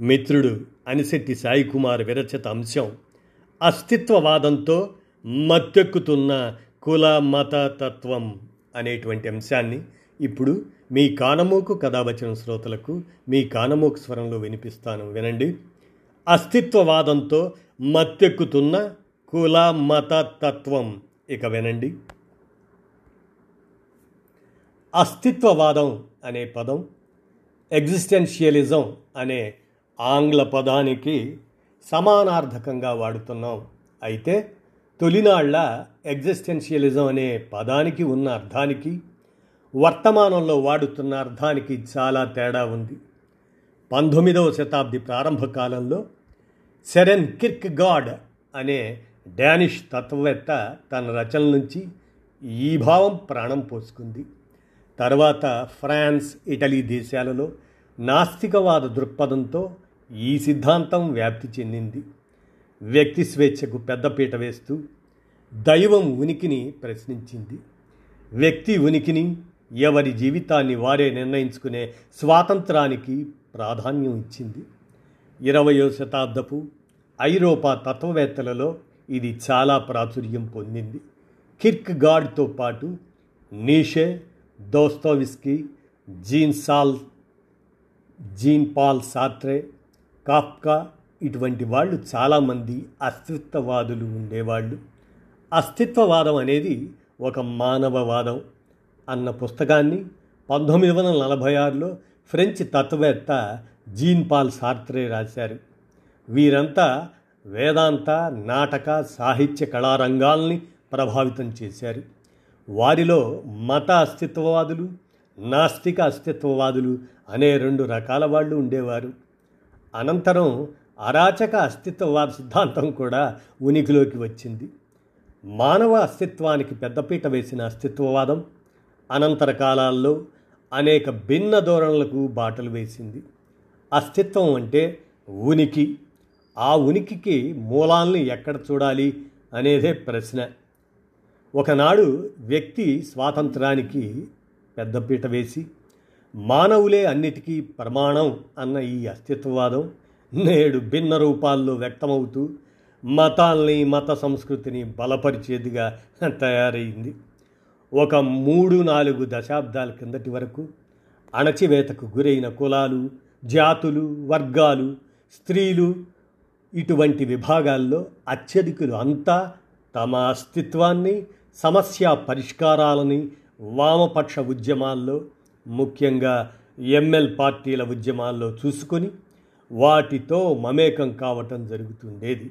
మిత్రుడు అనిశెట్టి సాయికుమార్ విరచిత అంశం అస్తిత్వవాదంతో మత్తెక్కుతున్న కుల మత తత్వం అనేటువంటి అంశాన్ని ఇప్పుడు మీ కానమోకు కథావచన శ్రోతలకు మీ కానమోకు స్వరంలో వినిపిస్తాను వినండి. అస్తిత్వవాదంతో మత్తెక్కుతున్న కుల మత తత్వం ఇక వినండి. అస్తిత్వవాదం అనే పదం ఎగ్జిస్టెన్షియలిజం అనే ఆంగ్ల పదానికి సమానార్థకంగా వాడుతున్నాం. అయితే తొలినాళ్ళ ఎగ్జిస్టెన్షియలిజం అనే పదానికి ఉన్న అర్థానికి వర్తమానంలో వాడుతున్న అర్థానికి చాలా తేడా ఉంది. పంతొమ్మిదవ శతాబ్ది ప్రారంభ కాలంలో సెరెన్ కిర్క్ గాడ్ అనే డానిష్ తత్వవేత్త తన రచనల నుంచి ఈ భావం ప్రాణం పోసుకుంది. తర్వాత ఫ్రాన్స్ ఇటలీ దేశాలలో నాస్తికవాద దృక్పథంతో ఈ సిద్ధాంతం వ్యాప్తి చెందింది. వ్యక్తి స్వేచ్ఛకు పెద్దపీట వేస్తూ దైవం ఉనికిని ప్రశ్నించింది. వ్యక్తి ఉనికిని ఎవరి జీవితాన్ని వారే నిర్ణయించుకునే స్వాతంత్రానికి ప్రాధాన్యం ఇచ్చింది. ఇరవయో శతాబ్దపు ఐరోపా తత్వవేత్తలలో ఇది చాలా ప్రాచుర్యం పొందింది. కిర్క్ గాడ్తో పాటు నీషే దోస్తోవిస్కీ జీన్ సాల్ జీన్ పాల్ సాత్రే కాఫ్కా? ఇటువంటి వాళ్ళు చాలామంది అస్తిత్వవాదులు ఉండేవాళ్ళు. అస్తిత్వవాదం అనేది ఒక మానవవాదం అన్న పుస్తకాన్ని పంతొమ్మిది వందల నలభై ఆరులో ఫ్రెంచ్ తత్వవేత్త జీన్ పాల్ సార్త్రే రాశారు. వీరంతా వేదాంత నాటక సాహిత్య కళారంగాల్ని ప్రభావితం చేశారు. వారిలో మత అస్తిత్వవాదులు నాస్తిక అస్తిత్వవాదులు అనే రెండు రకాల వాళ్ళు ఉండేవారు. అనంతరం అరాచక అస్తిత్వవాద సిద్ధాంతం కూడా ఉనికిలోకి వచ్చింది. మానవ అస్తిత్వానికి పెద్దపీట వేసిన అస్తిత్వవాదం అనంతర కాలాల్లో అనేక భిన్న ధోరణులకు బాటలు వేసింది. అస్తిత్వం అంటే ఉనికి. ఆ ఉనికికి మూలాల్ని ఎక్కడ చూడాలి అనేదే ప్రశ్న. ఒకనాడు వ్యక్తి స్వాతంత్రానికి పెద్దపీట వేసి మానవులే అన్నిటికీ ప్రమాణం అన్న ఈ అస్తిత్వవాదం నేడు భిన్న రూపాల్లో వ్యక్తమవుతూ మతాల్ని మత సంస్కృతిని బలపరిచేదిగా తయారైంది. ఒక మూడు నాలుగు దశాబ్దాల కిందటి వరకు అణచివేతకు గురైన కులాలు జాతులు వర్గాలు స్త్రీలు ఇటువంటి విభాగాల్లో అత్యధికులు అంతా తమ అస్తిత్వాన్ని సమస్య పరిష్కారాలని వామపక్ష ఉద్యమాల్లో ముఖ్యంగా ఎంఎల్ పార్టీల ఉద్యమాల్లో చూసుకొని వాటితో మమేకం కావటం జరుగుతుండేది.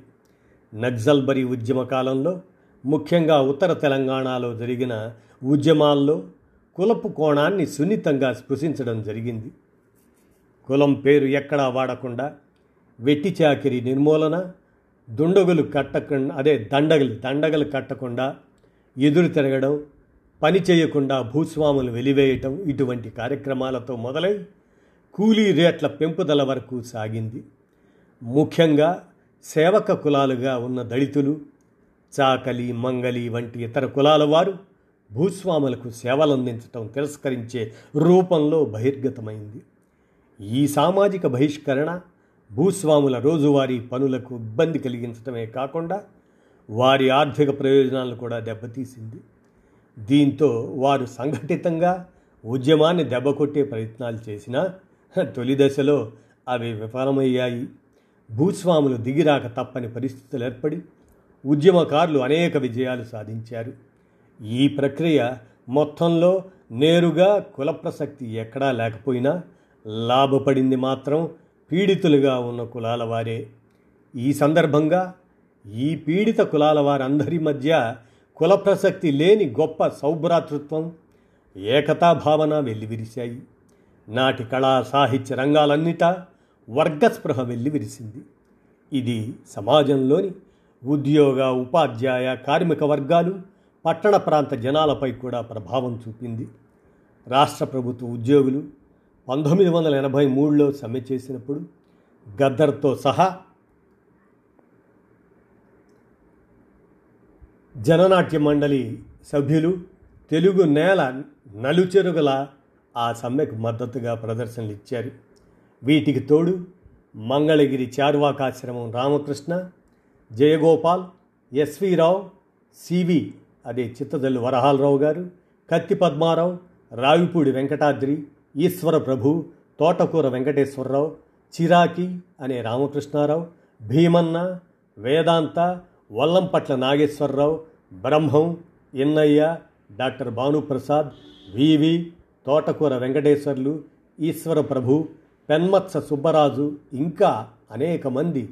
నక్సల్బరీ ఉద్యమ కాలంలో ముఖ్యంగా ఉత్తర తెలంగాణలో జరిగిన ఉద్యమాల్లో కులపు కోణాన్ని సున్నితంగా స్పృశించడం జరిగింది. కులం పేరు ఎక్కడా వాడకుండా వెట్టి చాకిరి నిర్మూలన దుండగులు కట్టకుండా అదే దండగలు దండగలు కట్టకుండా ఎదురు తిరగడం పని చేయకుండా భూస్వాములు వెలివేయటం ఇటువంటి కార్యక్రమాలతో మొదలై కూలీ రేట్ల పెంపుదల వరకు సాగింది. ముఖ్యంగా సేవక కులాలుగా ఉన్న దళితులు చాకలి మంగలి వంటి ఇతర కులాల వారు భూస్వాములకు సేవలందించటం తిరస్కరించే రూపంలో బహిర్గతమైంది. ఈ సామాజిక బహిష్కరణ భూస్వాముల రోజువారీ పనులకు ఇబ్బంది కలిగించటమే కాకుండా వారి ఆర్థిక ప్రయోజనాలను కూడా దెబ్బతీసింది. దీంతో వారు సంఘటితంగా ఉద్యమాన్ని దెబ్బకొట్టే ప్రయత్నాలు చేసినా తొలి దశలో అవి విఫలమయ్యాయి. భూస్వాములు దిగిరాక తప్పని పరిస్థితులు ఏర్పడి ఉద్యమకారులు అనేక విజయాలు సాధించారు. ఈ ప్రక్రియ మొత్తంలో నేరుగా కుల ప్రసక్తి ఎక్కడా లేకపోయినా లాభపడింది మాత్రం పీడితులుగా ఉన్న కులాల వారే. ఈ సందర్భంగా ఈ పీడిత కులాల వారందరి మధ్య కుల ప్రసక్తి లేని గొప్ప సౌభ్రాతృత్వం ఏకతా భావన వెల్లివిరిశాయి. నాటి కళా సాహిత్య రంగాలన్నిటా వర్గస్పృహ వెల్లివిరిసింది. ఇది సమాజంలోని ఉద్యోగ ఉపాధ్యాయ కార్మిక వర్గాలు పట్టణ ప్రాంత జనాలపై కూడా ప్రభావం చూపింది. రాష్ట్ర ప్రభుత్వ ఉద్యోగులు పంతొమ్మిది వందల ఎనభై మూడులో సమ్మె చేసినప్పుడు గద్దర్తో సహా జననాట్య మండలి సభ్యులు తెలుగు నేల నలుచెరుగుల ఆ సమ్మెకు మద్దతుగా ప్రదర్శనలు ఇచ్చారు వీటికి తోడు Mangalagiri చార్వాకాశ్రమం Ramakrishna Jayagopal S V Rao C V అదే చిత్తదల్లు వరహాలరావు గారు కత్తి పద్మారావు రావిపూడి వెంకటాద్రి ఈశ్వర ప్రభు తోటకూర వెంకటేశ్వరరావు చిరాకి అనే రామకృష్ణారావు భీమన్న వేదాంత Vallampatla Nageswararao Brahmam Innaiah doctor Bhanuprasad V V Thotakura Venkateswarlu Eswara ప్రభు పెన్మత్స సుబ్బరాజు ఇంకా అనేక మంది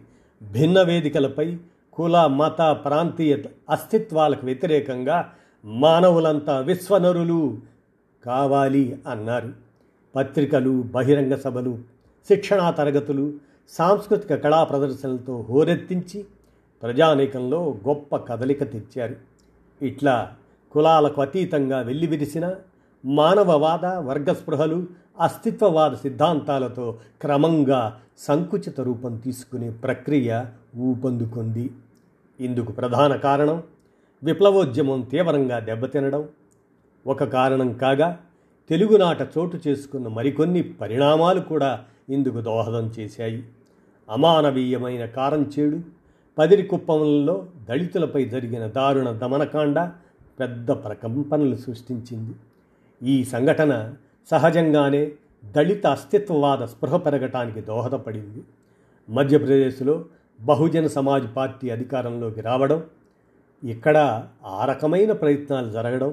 భిన్న వేదికలపై కుల మత ప్రాంతీయ అస్తిత్వాలకు వ్యతిరేకంగా మానవులంతా విశ్వనరులు కావాలి అన్నారు. పత్రికలు బహిరంగ సభలు శిక్షణా తరగతులు సాంస్కృతిక కళా ప్రదర్శనలతో హోరెత్తించి ప్రజానీకంలో గొప్ప కదలిక తెచ్చారు. ఇట్లా కులాలకు అతీతంగా వెల్లివిరిసిన మానవవాద వర్గస్పృహలు అస్తిత్వవాద సిద్ధాంతాలతో క్రమంగా సంకుచిత రూపం తీసుకునే ప్రక్రియ ఊపందుకుంది. ఇందుకు ప్రధాన కారణం విప్లవోద్యమం తీవ్రంగా దెబ్బతినడం. ఒక కారణం కాగా తెలుగునాట చోటు చేసుకున్న మరికొన్ని పరిణామాలు కూడా ఇందుకు దోహదం చేశాయి. అమానవీయమైన కారంచేడు పదిరికుప్పంలో దళితులపై జరిగిన దారుణ దమనకాండ పెద్ద ప్రకంపనలు సృష్టించింది. ఈ సంఘటన సహజంగానే దళిత అస్తిత్వవాద స్పృహ పెరగటానికి దోహదపడింది. మధ్యప్రదేశ్లో బహుజన సమాజ్ పార్టీ అధికారంలోకి రావడం ఇక్కడ ఆ రకమైన ప్రయత్నాలు జరగడం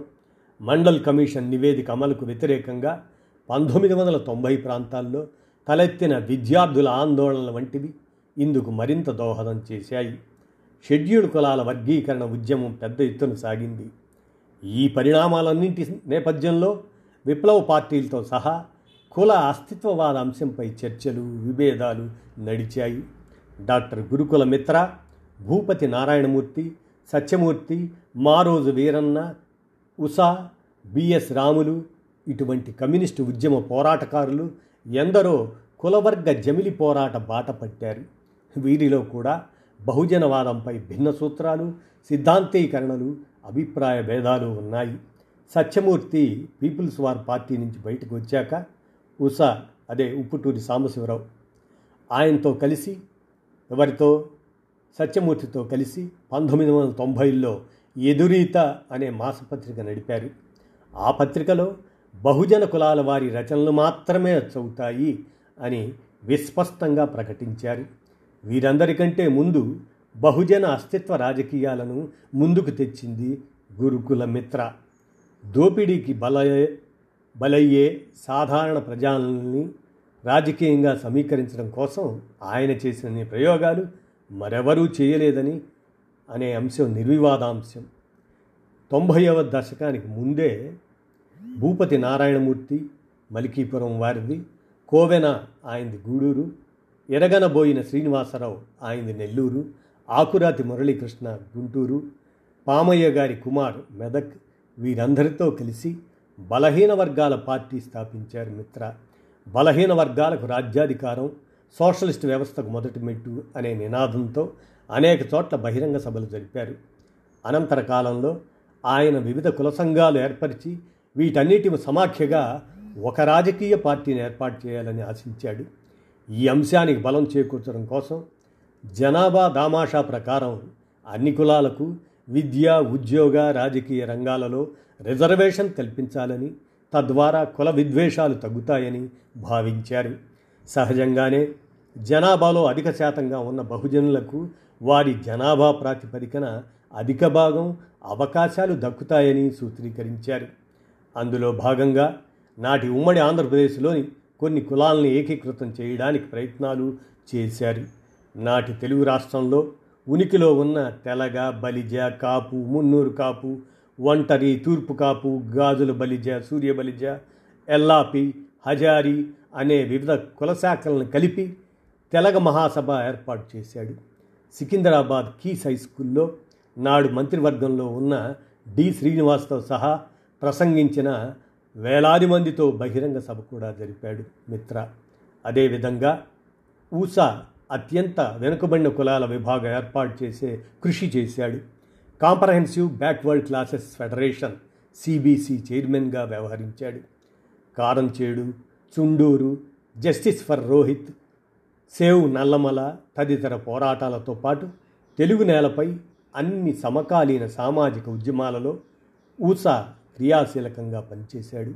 మండల్ కమిషన్ నివేదిక అమలుకు వ్యతిరేకంగా పంతొమ్మిది వందల తొంభై ప్రాంతాల్లో తలెత్తిన విద్యార్థుల ఆందోళనల వంటివి ఇందుకు మరింత దోహదం చేశాయి. షెడ్యూల్డ్ కులాల వర్గీకరణ ఉద్యమం పెద్ద ఎత్తున సాగింది. ఈ పరిణామాలన్నింటి నేపథ్యంలో విప్లవ పార్టీలతో సహా కుల అస్తిత్వవాద అంశంపై చర్చలు విభేదాలు నడిచాయి. Doctor Gurukula Mitra Bhupathi Narayanamurthy Satyamurthy Maroju Veeranna Usha B S Ramulu ఇటువంటి కమ్యూనిస్టు ఉద్యమ పోరాటకారులు ఎందరో కులవర్గ జమిలి పోరాట బాట పట్టారు. వీరిలో కూడా బహుజనవాదంపై భిన్న సూత్రాలు సిద్ధాంతీకరణలు అభిప్రాయ భేదాలు ఉన్నాయి. సత్యమూర్తి పీపుల్స్ వార్ పార్టీ నుంచి బయటకు వచ్చాక ఉషా అదే ఉప్పుటూరి సాంబశివరావు ఆయనతో కలిసి ఎవరితో? సత్యమూర్తితో కలిసి పంతొమ్మిది వందల తొంభైలో ఎదురీత అనే మాసపత్రిక నడిపారు. ఆ పత్రికలో బహుజన కులాల వారి రచనలు మాత్రమే చదువుతాయి అని విస్పష్టంగా ప్రకటించారు. వీరందరికంటే ముందు బహుజన అస్తిత్వ రాజకీయాలను ముందుకు తెచ్చింది గురుకుల మిత్ర. దోపిడీకి బలయే బలయ్యే సాధారణ ప్రజల్ని రాజకీయంగా సమీకరించడం కోసం ఆయన చేసిన ప్రయోగాలు మరెవరూ చేయలేదని అనే అంశం నిర్వివాదాంశం. తొంభైవ దశకానికి ముందే భూపతి నారాయణమూర్తి మలికీపురం వారిది కోవెన ఆయనది గూడూరు. ఎరగనబోయిన శ్రీనివాసరావు ఆయనది నెల్లూరు ఆకురాతి మురళీకృష్ణ గుంటూరు పామయ్య గారి కుమార్ మెదక్ వీరందరితో కలిసి బలహీన వర్గాల పార్టీ స్థాపించారు మిత్ర. బలహీన వర్గాలకు రాజ్యాధికారం సోషలిస్ట్ వ్యవస్థకు మొదటి మెట్టు అనే నినాదంతో అనేక చోట్ల బహిరంగ సభలు జరిపారు. అనంతర కాలంలో ఆయన వివిధ కుల సంఘాలు ఏర్పరిచి వీటన్నిటి సమాఖ్యగా ఒక రాజకీయ పార్టీని ఏర్పాటు చేయాలని ఆశించాడు. ఈ అంశానికి బలం చేకూర్చడం కోసం జనాభా దామాషా ప్రకారం అన్ని కులాలకు విద్య ఉద్యోగ రాజకీయ రంగాలలో రిజర్వేషన్ కల్పించాలని తద్వారా కుల విద్వేషాలు తగ్గుతాయని భావించారు. సహజంగానే జనాభాలో అధిక శాతంగా ఉన్న బహుజనులకు వారి జనాభా ప్రాతిపదికన అధిక భాగం అవకాశాలు దక్కుతాయని సూత్రీకరించారు. అందులో భాగంగా నాటి ఉమ్మడి ఆంధ్రప్రదేశ్లోని కొన్ని కులాలను ఏకీకృతం చేయడానికి ప్రయత్నాలు చేశారు. నాటి తెలుగు రాష్ట్రంలో ఉనికిలో ఉన్న తెలగ బలిజ కాపు మున్నూరు కాపు ఒంటరి తూర్పు కాపు గాజుల బలిజ సూర్య బలిజ ఎల్లాపి హజారి అనే వివిధ కులశాఖలను కలిపి తెలగ మహాసభ ఏర్పాటు చేశాడు. సికింద్రాబాద్ కీస్ హై స్కూల్లో నాడు మంత్రివర్గంలో ఉన్న డి శ్రీనివాస్తో సహా ప్రసంగించిన వేలాది మందితో బహిరంగ సభ కూడా జరిపాడు మిత్ర. అదేవిధంగా ఊసా అత్యంత వెనుకబడిన కులాల విభాగం ఏర్పాటు చేసే కృషి చేశాడు. Comprehensive backward classes federation CBC చైర్మన్గా వ్యవహరించాడు. Karamchedu Chunduru justice for Rohith save Nallamala తదితర పోరాటాలతో పాటు తెలుగు నేలపై అన్ని సమకాలీన సామాజిక ఉద్యమాలలో ఊసా క్రియాశీలకంగా పనిచేశాడు.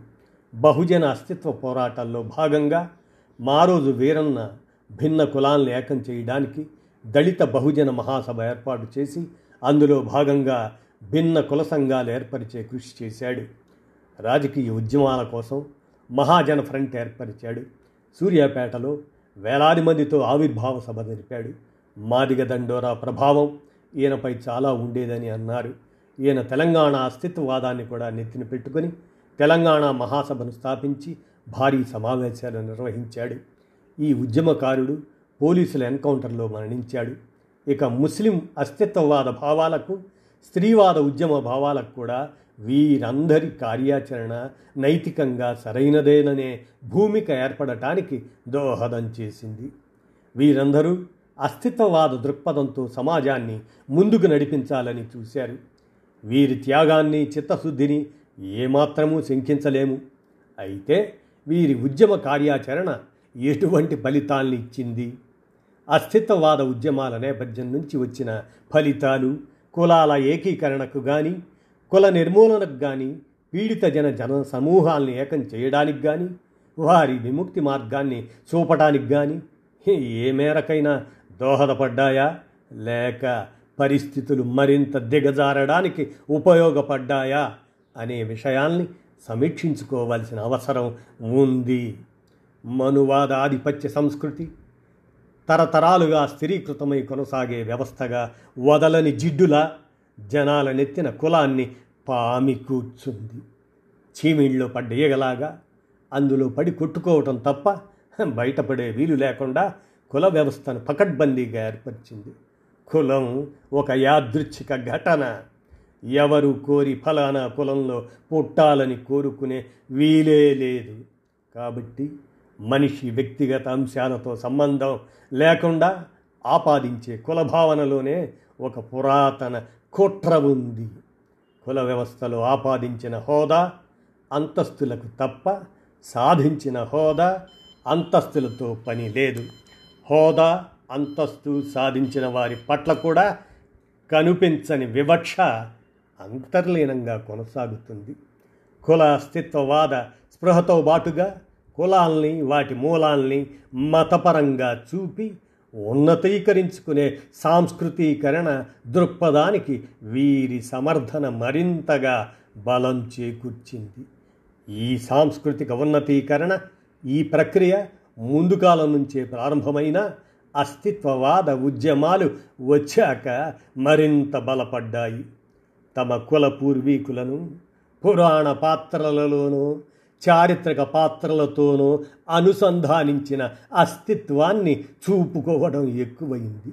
బహుజన అస్తిత్వ పోరాటాల్లో భాగంగా మారోజు వీరన్న భిన్న కులాలను ఏకం చేయడానికి దళిత బహుజన మహాసభ ఏర్పాటు చేసి అందులో భాగంగా భిన్న కుల సంఘాలు ఏర్పరిచే కృషి చేశాడు. రాజకీయ ఉద్యమాల కోసం మహాజన ఫ్రంట్ ఏర్పరిచాడు. సూర్యాపేటలో వేలాది మందితో ఆవిర్భావ సభ జరిపాడు. మాదిగ దండోరా ప్రభావం ఈయనపై చాలా ఉండేదని అన్నారు. ఈయన తెలంగాణ అస్తిత్వవాదాన్ని కూడా నెత్తిన పెట్టుకొని తెలంగాణ మహాసభను స్థాపించి భారీ సమావేశాలు నిర్వహించాడు. ఈ ఉద్యమకారుడు పోలీసుల ఎన్కౌంటర్లో మరణించాడు. ఇక ముస్లిం అస్తిత్వవాద భావాలకు స్త్రీవాద ఉద్యమ భావాలకు కూడా వీరందరి కార్యాచరణ నైతికంగా సరైనదేననే భూమిక ఏర్పడటానికి దోహదం చేసింది. వీరందరూ అస్తిత్వవాద దృక్పథంతో సమాజాన్ని ముందుకు నడిపించాలని చూశారు. వీరి త్యాగాన్ని చిత్తశుద్ధిని ఏమాత్రమూ శంకించలేము. అయితే వీరి ఉద్యమ కార్యాచరణ ఎటువంటి ఫలితాల్ని ఇచ్చింది అస్తిత్వవాద ఉద్యమాల నేపథ్యం నుంచి వచ్చిన ఫలితాలు కులాల ఏకీకరణకు కానీ కుల నిర్మూలనకు కానీ పీడిత జన జన సమూహాల్ని ఏకం చేయడానికి కానీ వారి విముక్తి మార్గాన్ని చూపటానికి కానీ ఏ మేరకైనా దోహదపడ్డాయా? లేక పరిస్థితులు మరింత దిగజారడానికి ఉపయోగపడ్డాయా అనే విషయాల్ని సమీక్షించుకోవాల్సిన అవసరం ఉంది. మనువాద ఆధిపత్య సంస్కృతి తరతరాలుగా స్థిరీకృతమై కొనసాగే వ్యవస్థగా వదలని జిడ్డులా జనాల నెత్తిన కులాన్ని పామి కూర్చుంది చీమిళ్ళలో పడ్డ ఈగలాగా అందులో పడి కొట్టుకోవటం తప్ప బయటపడే వీలు లేకుండా కుల వ్యవస్థను పకడ్బందీగా ఏర్పరిచింది. కులం ఒక యాదృచ్ఛిక ఘటన. ఎవరు కోరి ఫలానా కులంలో పుట్టాలని కోరుకునే వీలే లేదు. కాబట్టి మనిషి వ్యక్తిగత అంశాలతో సంబంధం లేకుండా ఆపాదించే కుల భావనలోనే ఒక పురాతన కుట్ర ఉంది. కుల వ్యవస్థలో ఆపాదించిన హోదా అంతస్తులకు తప్ప సాధించిన హోదా అంతస్తులతో పని లేదు. హోదా అంతస్తు సాధించిన వారి పట్ల కూడా కనిపించని వివక్ష అంతర్లీనంగా కొనసాగుతుంది. కుల అస్తిత్వవాద స్పృహతో బాటుగా కులాల్ని వాటి మూలాల్ని మతపరంగా చూపి ఉన్నతీకరించుకునే సాంస్కృతీకరణ దృక్పథానికి వీరి సమర్థన మరింతగా బలం చేకూర్చింది. ఈ సాంస్కృతిక ఉన్నతీకరణ ఈ ప్రక్రియ ముందు కాలం నుంచే ప్రారంభమైన అస్తిత్వవాద ఉద్యమాలు వచ్చాక మరింత బలపడ్డాయి. తమ కుల పూర్వీకులను పురాణ పాత్రలలోనూ చారిత్రక పాత్రలతోనూ అనుసంధానించిన అస్తిత్వాన్ని చూపుకోవడం ఎక్కువైంది.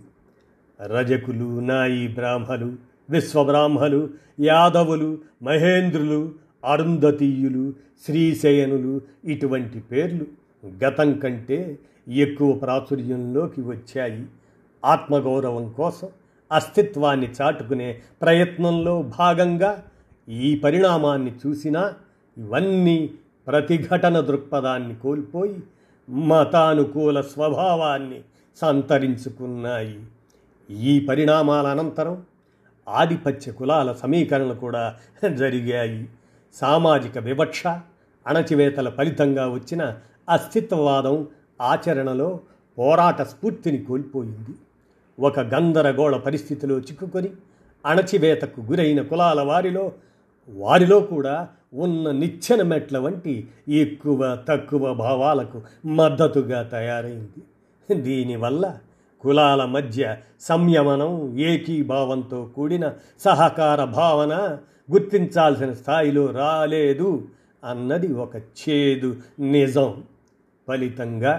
రజకులు నాయి బ్రాహ్మలు విశ్వబ్రాహ్మలు యాదవులు మహేంద్రులు అరుంధతీయులు శ్రీశయనులు ఇటువంటి పేర్లు గతం కంటే ఎక్కువ ప్రాచుర్యంలోకి వచ్చాయి. ఆత్మగౌరవం కోసం అస్తిత్వాన్ని చాటుకునే ప్రయత్నంలో భాగంగా ఈ పరిణామాన్ని చూసినా ఇవన్నీ ప్రతిఘటన దృక్పథాన్ని కోల్పోయి మతానుకూల స్వభావాన్ని సంతరించుకున్నాయి. ఈ పరిణామాల అనంతరం ఆధిపత్య కులాల సమీకరణ కూడా జరిగాయి. సామాజిక వివక్ష అణచివేతల ఫలితంగా వచ్చిన అస్తిత్వవాదం ఆచరణలో పోరాట స్ఫూర్తిని కోల్పోయింది. ఒక గందరగోళ పరిస్థితిలో చిక్కుకొని అణచివేతకు గురైన కులాల వారిలో వారిలో కూడా ఉన్న నిచ్చెన మెట్ల వంటి ఎక్కువ తక్కువ భావాలకు మద్దతుగా తయారైంది. దీనివల్ల కులాల మధ్య సంయమనం ఏకీభావంతో కూడిన సహకార భావన గుర్తించాల్సిన స్థాయిలో రాలేదు అన్నది ఒక చేదు నిజం. ఫలితంగా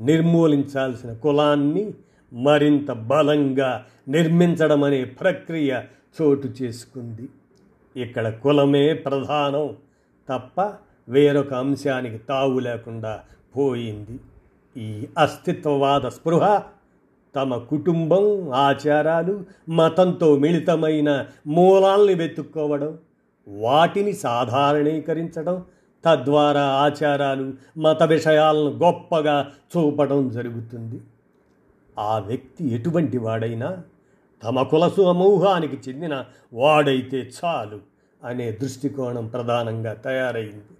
నిర్మూలించాల్సిన కులాన్ని మరింత బలంగా నిర్మించడం అనే ప్రక్రియ చోటు చేసుకుంది. ఇక్కడ కులమే ప్రధానం తప్ప వేరొక అంశానికి తావు లేకుండా పోయింది. ఈ అస్తిత్వవాద స్పృహ తమ కుటుంబం ఆచారాలు మతంతో మిళితమైన మూలాల్ని వెతుక్కోవడం వాటిని సాధారణీకరించడం తద్వారా ఆచారాలు మత విషయాలను గొప్పగా చూపడం జరుగుతుంది. ఆ వ్యక్తి ఎటువంటి వాడైనా తమ కుల సమూహానికి చెందిన వాడైతే చాలు అనే దృష్టికోణం ప్రధానంగా తయారైంది.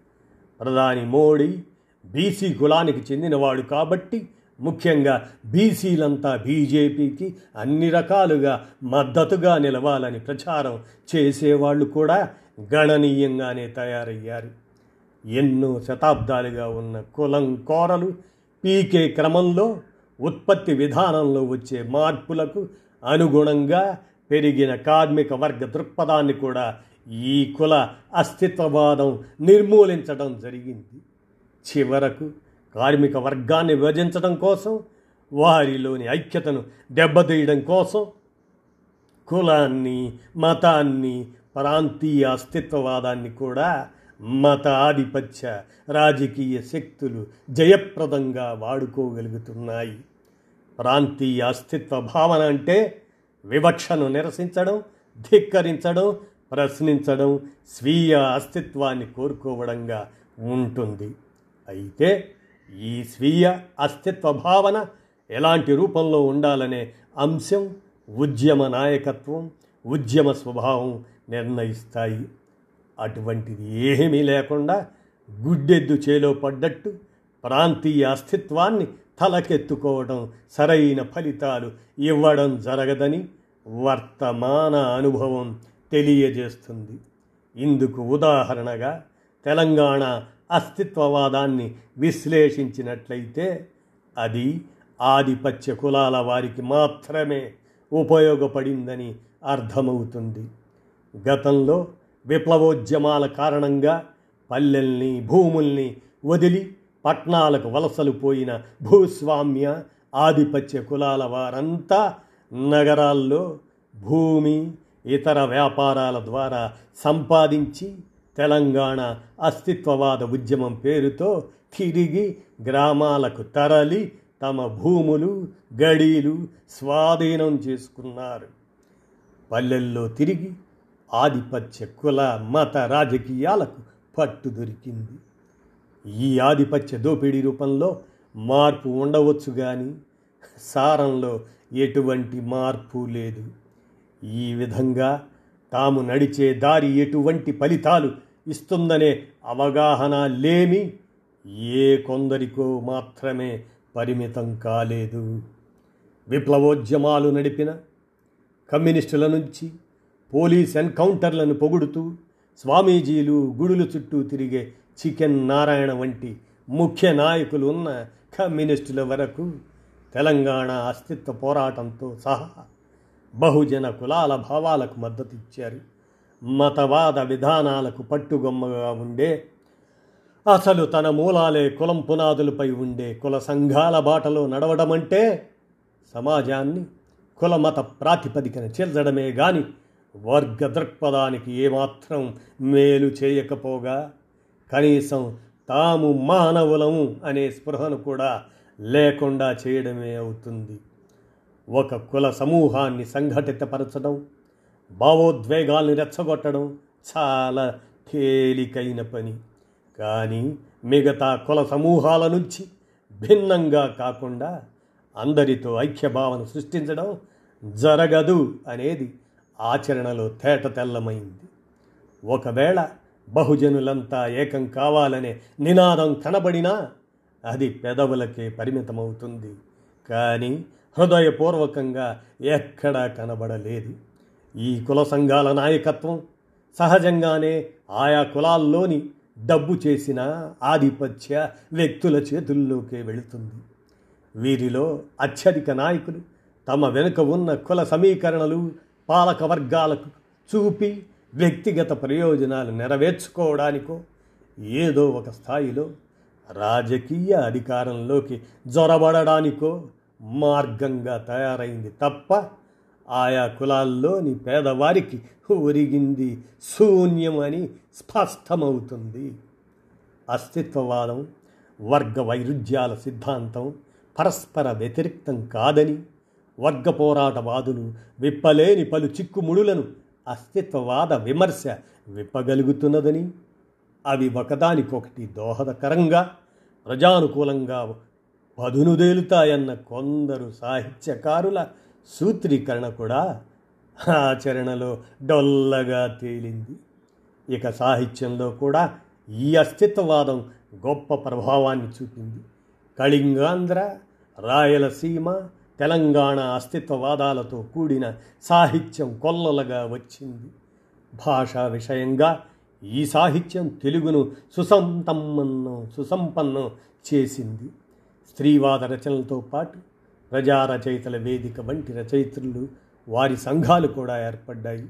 ప్రధాని మోడీ బీసీ కులానికి చెందినవాడు కాబట్టి ముఖ్యంగా బీసీలంతా బీజేపీకి అన్ని రకాలుగా మద్దతుగా నిలవాలని ప్రచారం చేసేవాళ్ళు కూడా గణనీయంగానే తయారయ్యారు. ఎన్నో శతాబ్దాలుగా ఉన్న కులం కోరలు పీకే క్రమంలో ఉత్పత్తి విధానంలో వచ్చే మార్పులకు అనుగుణంగా పెరిగిన కార్మిక వర్గ దృక్పథాన్ని కూడా ఈ కుల అస్తిత్వవాదం నిర్మూలించడం జరిగింది. చివరకు కార్మిక వర్గాన్ని విభజించడం కోసం వారిలోని ఐక్యతను దెబ్బతీయడం కోసం కులాన్ని మతాన్ని ప్రాంతీయ అస్తిత్వవాదాన్ని కూడా మత ఆధిపత్య రాజకీయ శక్తులు జయప్రదంగా వాడుకోగలుగుతున్నాయి. ప్రాంతీయ అస్తిత్వ భావన అంటే వివక్షను నిరసించడం ధిక్కరించడం ప్రశ్నించడం స్వీయ అస్తిత్వాన్ని కోరుకోవడంగా ఉంటుంది. అయితే ఈ స్వీయ అస్తిత్వ భావన ఎలాంటి రూపంలో ఉండాలనే అంశం ఉద్యమ నాయకత్వం ఉద్యమ స్వభావం నిర్ణయిస్తాయి. అటువంటిది ఏమీ లేకుండా గుడ్డెద్దు చేలో పడ్డట్టు ప్రాంతీయ అస్తిత్వాన్ని తలకెత్తుకోవడం సరైన ఫలితాలు ఇవ్వడం జరగదని వర్తమాన అనుభవం తెలియజేస్తుంది. ఇందుకు ఉదాహరణగా తెలంగాణ అస్తిత్వవాదాన్ని విశ్లేషించినట్లయితే అది ఆధిపత్య కులాల వారికి మాత్రమే ఉపయోగపడిందని అర్థమవుతుంది. గతంలో విప్లవోద్యమాల కారణంగా పల్లెల్ని భూముల్ని వదిలి పట్నాలకు వలసలు పోయిన భూస్వామ్య ఆధిపత్య కులాల వారంతా నగరాల్లో భూమి ఇతర వ్యాపారాల ద్వారా సంపాదించి తెలంగాణ అస్తిత్వవాద ఉద్యమం పేరుతో తిరిగి గ్రామాలకు తరలి తమ భూములు గడీలు స్వాధీనం చేసుకున్నారు. పల్లెల్లో తిరిగి ఆధిపత్య కుల మత రాజకీయాలకు పట్టు దొరికింది. ఈ ఆధిపత్య దోపిడీ రూపంలో మార్పు ఉండవచ్చు కానీ సారంలో ఎటువంటి మార్పు లేదు. ఈ విధంగా తాము నడిచే దారి ఎటువంటి ఫలితాలు ఇస్తుందనే అవగాహన లేమి ఏ కొందరికో మాత్రమే పరిమితం కాలేదు. విప్లవోద్యమాలు నడిపిన కమ్యూనిస్టుల నుంచి పోలీస్ ఎన్కౌంటర్లను పొగుడుతూ స్వామీజీలు గుడుల చుట్టూ తిరిగే చికెన్ నారాయణ వంటి ముఖ్య నాయకులు ఉన్న కమ్యూనిస్టుల వరకు తెలంగాణ అస్తిత్వ పోరాటంతో సహా బహుజన కులాల భావాలకు మద్దతిచ్చారు మతవాద విధానాలకు పట్టుగొమ్మగా ఉండే అసలు తన మూలాలే కులం పునాదులపై ఉండే కుల సంఘాల బాటలో నడవడమంటే సమాజాన్ని కులమత ప్రాతిపదికన చేర్చడమే కానీ వర్గ దృక్పథానికి ఏమాత్రం మేలు చేయకపోగా కనీసం తాము మానవులము అనే స్పృహను కూడా లేకుండా చేయడమే అవుతుంది. ఒక కుల సమూహాన్ని సంఘటితపరచడం భావోద్వేగాల్ని రెచ్చగొట్టడం చాలా తేలికైన పని. కానీ మిగతా కుల సమూహాల నుంచి భిన్నంగా కాకుండా అందరితో ఐక్యభావన సృష్టించడం జరగదు అనేది ఆచరణలో తేట తెల్లమైంది. ఒకవేళ బహుజనులంతా ఏకం కావాలనే నినాదం కనబడినా అది పెదవులకే పరిమితమవుతుంది. కానీ హృదయపూర్వకంగా ఎక్కడా కనబడలేదు. ఈ కుల సంఘాల నాయకత్వం సహజంగానే ఆయా కులాల్లోని డబ్బు చేసిన ఆధిపత్య వ్యక్తుల చేతుల్లోకే వెళుతుంది. వీరిలో అత్యధిక నాయకులు తమ వెనుక ఉన్న కుల సమీకరణలు పాలక వర్గాలకు చూపి వ్యక్తిగత ప్రయోజనాలు నెరవేర్చుకోవడానికో ఏదో ఒక స్థాయిలో రాజకీయ అధికారంలోకి జొరబడడానికో మార్గంగా తయారైంది తప్ప ఆయా కులాల్లోని పేదవారికి ఒరిగింది శూన్యమని స్పష్టమవుతుంది. అస్తిత్వవాదం వర్గ వైరుధ్యాల సిద్ధాంతం పరస్పర వ్యతిరిక్తం కాదని వర్గ పోరాటవాదులు విప్పలేని పలు చిక్కుముడులను అస్తిత్వవాద విమర్శ విప్పగలుగుతున్నదని. అవి ఒకదానికొకటి దోహదకరంగా ప్రజానుకూలంగా పదునుదేలుతాయన్న కొందరు సాహిత్యకారుల సూత్రీకరణ కూడా ఆచరణలో డొల్లగా తేలింది. ఇక సాహిత్యంలో కూడా ఈ అస్తిత్వవాదం గొప్ప ప్రభావాన్ని చూపింది. కళింగాంధ్ర రాయలసీమ తెలంగాణ అస్తిత్వవాదాలతో కూడిన సాహిత్యం కొల్లలుగా వచ్చింది. భాషా విషయంగా ఈ సాహిత్యం తెలుగును సుసంతమ్మన్నం సుసంపన్నం చేసింది. స్త్రీవాద రచనలతో పాటు ప్రజా రచయితల వేదిక వంటి రచయిత్రులు వారి సంఘాలు కూడా ఏర్పడ్డాయి.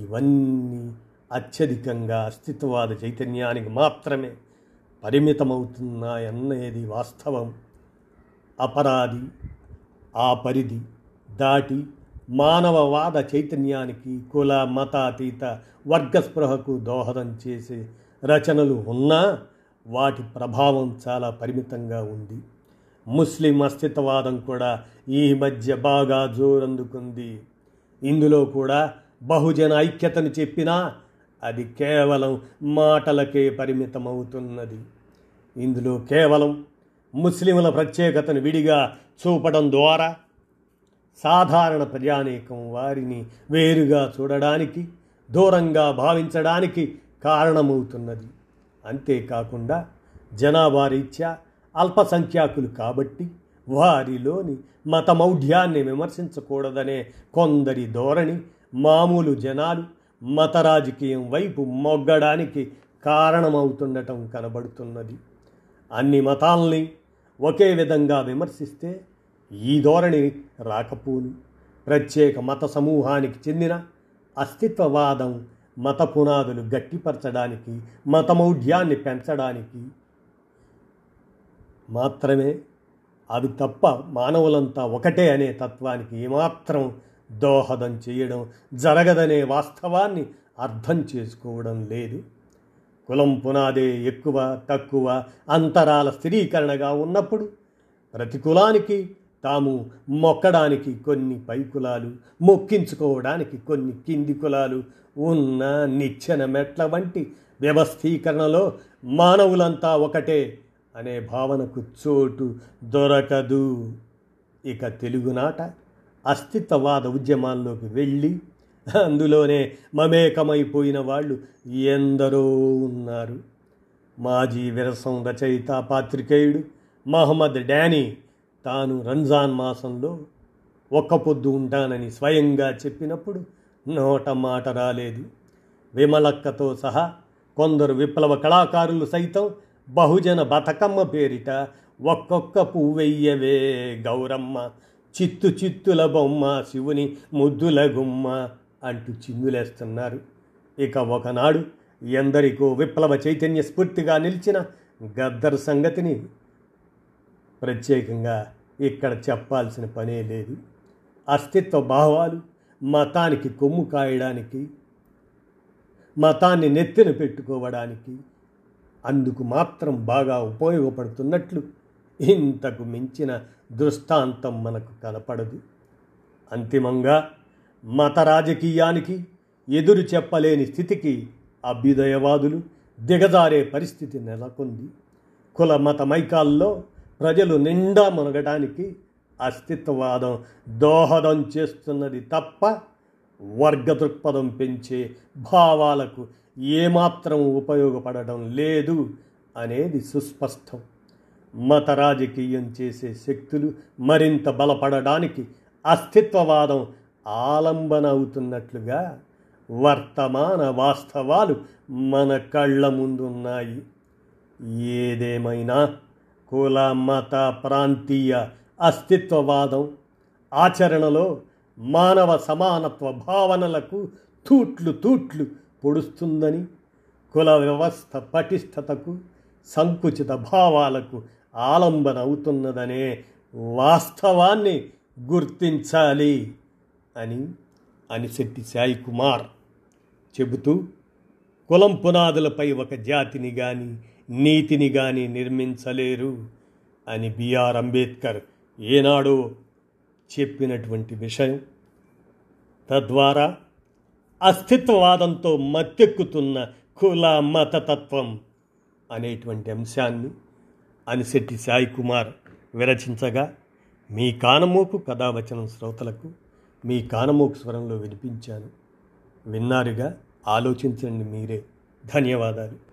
ఇవన్నీ అత్యధికంగా అస్తిత్వవాద చైతన్యానికి మాత్రమే పరిమితమవుతున్నాయన్నది వాస్తవం. అపరాధి ఆ పరిధి దాటి మానవవాద చైతన్యానికి కుల మతాతీత వర్గస్పృహకు దోహదం చేసే రచనలు ఉన్నా వాటి ప్రభావం చాలా పరిమితంగా ఉంది. ముస్లిం అస్తిత్వవాదం కూడా ఈ మధ్య బాగా జోరందుకుంది. ఇందులో కూడా బహుజన ఐక్యతను చెప్పినా అది కేవలం మాటలకే పరిమితమవుతున్నది. ఇందులో కేవలం ముస్లింల ప్రత్యేకతను విడిగా చూపడం ద్వారా సాధారణ ప్రజానీకం వారిని వేరుగా చూడడానికి దూరంగా భావించడానికి కారణమవుతున్నది. అంతేకాకుండా జనాభా రీత్యా అల్పసంఖ్యాకులు కాబట్టి వారిలోని మతమౌఢ్యాన్ని విమర్శించకూడదనే కొందరి ధోరణి మామూలు జనాలు మత రాజకీయం వైపు మొగ్గడానికి కారణమవుతుండటం కనబడుతున్నది. అన్ని మతాల్ని ఒకే విధంగా విమర్శిస్తే ఈ ధోరణి రాకపోను ప్రత్యేక మత సమూహానికి చెందిన అస్తిత్వవాదం మత పునాదులు గట్టిపరచడానికి మతమౌఢ్యాన్ని పెంచడానికి మాత్రమే. అవి తప్ప మానవులంతా ఒకటే అనే తత్వానికి ఏమాత్రం దోహదం చేయడం జరగదనే వాస్తవాన్ని అర్థం చేసుకోవడం లేదు. కులం పునాదే ఎక్కువ తక్కువ అంతరాల స్థిరీకరణగా ఉన్నప్పుడు ప్రతి కులానికి తాము మొక్కడానికి కొన్ని పై కులాలు మొక్కించుకోవడానికి కొన్ని కింది కులాలు ఉన్న నిచ్చెన మెట్ల వంటి వ్యవస్థీకరణలో మానవులంతా ఒకటే అనే భావనకు చోటు దొరకదు. ఇక తెలుగునాట అస్తిత్వవాద ఉద్యమాల్లోకి వెళ్ళి అందులోనే మమేకమైపోయిన వాళ్ళు ఎందరో ఉన్నారు. మాజీ విరసం రచయిత పాత్రికేయుడు మహమ్మద్ డానీ తాను రంజాన్ మాసంలో ఒక్క పొద్దు ఉంటానని స్వయంగా చెప్పినప్పుడు నోట మాట రాలేదు. విమలక్కతో సహా కొందరు విప్లవ కళాకారులు సైతం బహుజన బతకమ్మ పేరిట ఒక్కొక్క పువ్వెయ్యవే గౌరమ్మ. చిత్తు చిత్తుల బొమ్మ శివుని ముద్దుల గుమ్మ. అంటూ చిందులేస్తున్నారు ఇక ఒకనాడు ఎందరికో విప్లవ చైతన్య స్ఫూర్తిగా నిలిచిన గద్దర్ సంగతిని ప్రత్యేకంగా ఇక్కడ చెప్పాల్సిన పనే లేదు. అస్తిత్వ భావాలు మతానికి కొమ్ము కాయడానికి మతాన్ని నెత్తిన పెట్టుకోవడానికి అందుకు మాత్రం బాగా ఉపయోగపడుతున్నట్లు ఇంతకు మించిన దృష్టాంతం మనకు కనపడదు. అంతిమంగా మత రాజకీయానికి ఎదురు చెప్పలేని స్థితికి అభ్యుదయవాదులు దిగజారే పరిస్థితి నెలకొంది. కుల మత మైకాల్లో ప్రజలు నిండా మునగటానికి అస్తిత్వవాదం దోహదం చేస్తున్నది తప్ప వర్గ దృక్పథం పెంచే భావాలకు ఏమాత్రం ఉపయోగపడడం లేదు అనేది సుస్పష్టం. మత రాజకీయం చేసే శక్తులు మరింత బలపడడానికి అస్తిత్వవాదం ఆలంబన అవుతున్నట్లుగా వర్తమాన వాస్తవాలు మన కళ్ళ ముందున్నాయి. ఏదేమైనా కుల మత ప్రాంతీయ అస్తిత్వవాదం ఆచరణలో మానవ సమానత్వ భావనలకు తూట్లు తూట్లు పొడుస్తుందని కుల వ్యవస్థ పటిష్టతకు సంకుచిత భావాలకు ఆలంబన అవుతున్నదనే వాస్తవాన్ని గుర్తించాలి. అని అనిశెట్టి సాయి కుమార్ చెబుతూ కులం పునాదులపై ఒక జాతిని కానీ నీతిని కానీ నిర్మించలేరు అని బిఆర్ అంబేద్కర్ ఏనాడో చెప్పినటువంటి విషయం. తద్వారా అస్తిత్వవాదంతో మత్తెక్కుతున్న కుల మతతత్వం అనేటువంటి అంశాన్ని అనిశెట్టి సాయి కుమార్ విరచించగా మీ కానమోపు కథావచనం శ్రోతలకు మీ కానమోకు స్వరంలో వినిపించాను. విన్నారుగా ఆలోచించండి మీరే. ధన్యవాదాలు.